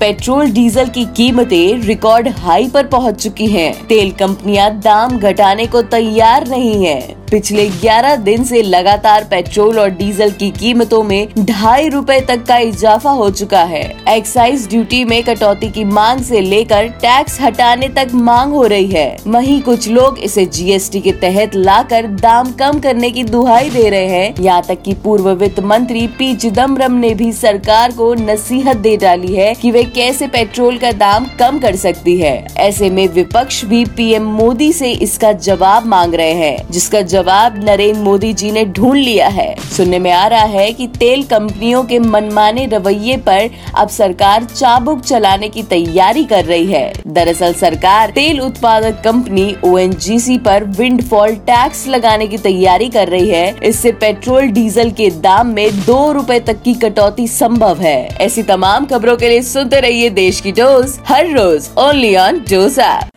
Petrol diesel की कीमतें record high पर पहुँच चुकी हैं। तेल कंपनियाँ दाम घटाने को तैयार नहीं हैं। पिछले 11 दिन से लगातार पेट्रोल और डीजल की कीमतों में ढाई रूपए तक का इजाफा हो चुका है। एक्साइज ड्यूटी में कटौती की मांग से लेकर टैक्स हटाने तक मांग हो रही है। वहीं कुछ लोग इसे जीएसटी के तहत लाकर दाम कम करने की दुहाई दे रहे हैं। यहाँ तक कि पूर्व वित्त मंत्री पी चिदम्बरम ने भी सरकार को नसीहत दे डाली है कि वे कैसे पेट्रोल का दाम कम कर सकती है। ऐसे में विपक्ष भी पीएम मोदी से इसका जवाब मांग रहे हैं, जिसका जवाब नरेंद्र मोदी जी ने ढूंढ लिया है। सुनने में आ रहा है कि तेल कंपनियों के मनमाने रवैये पर अब सरकार चाबुक चलाने की तैयारी कर रही है। दरअसल सरकार तेल उत्पादक कंपनी ओ एन जी सी पर विंडफॉल टैक्स लगाने की तैयारी कर रही है। इससे पेट्रोल, डीजल के दाम में दो रूपए तक की कटौती संभव है। ऐसी तमाम खबरों के लिए सुनते रहिए देश की डोज, हर रोज ओनली ऑन डोज ऐप।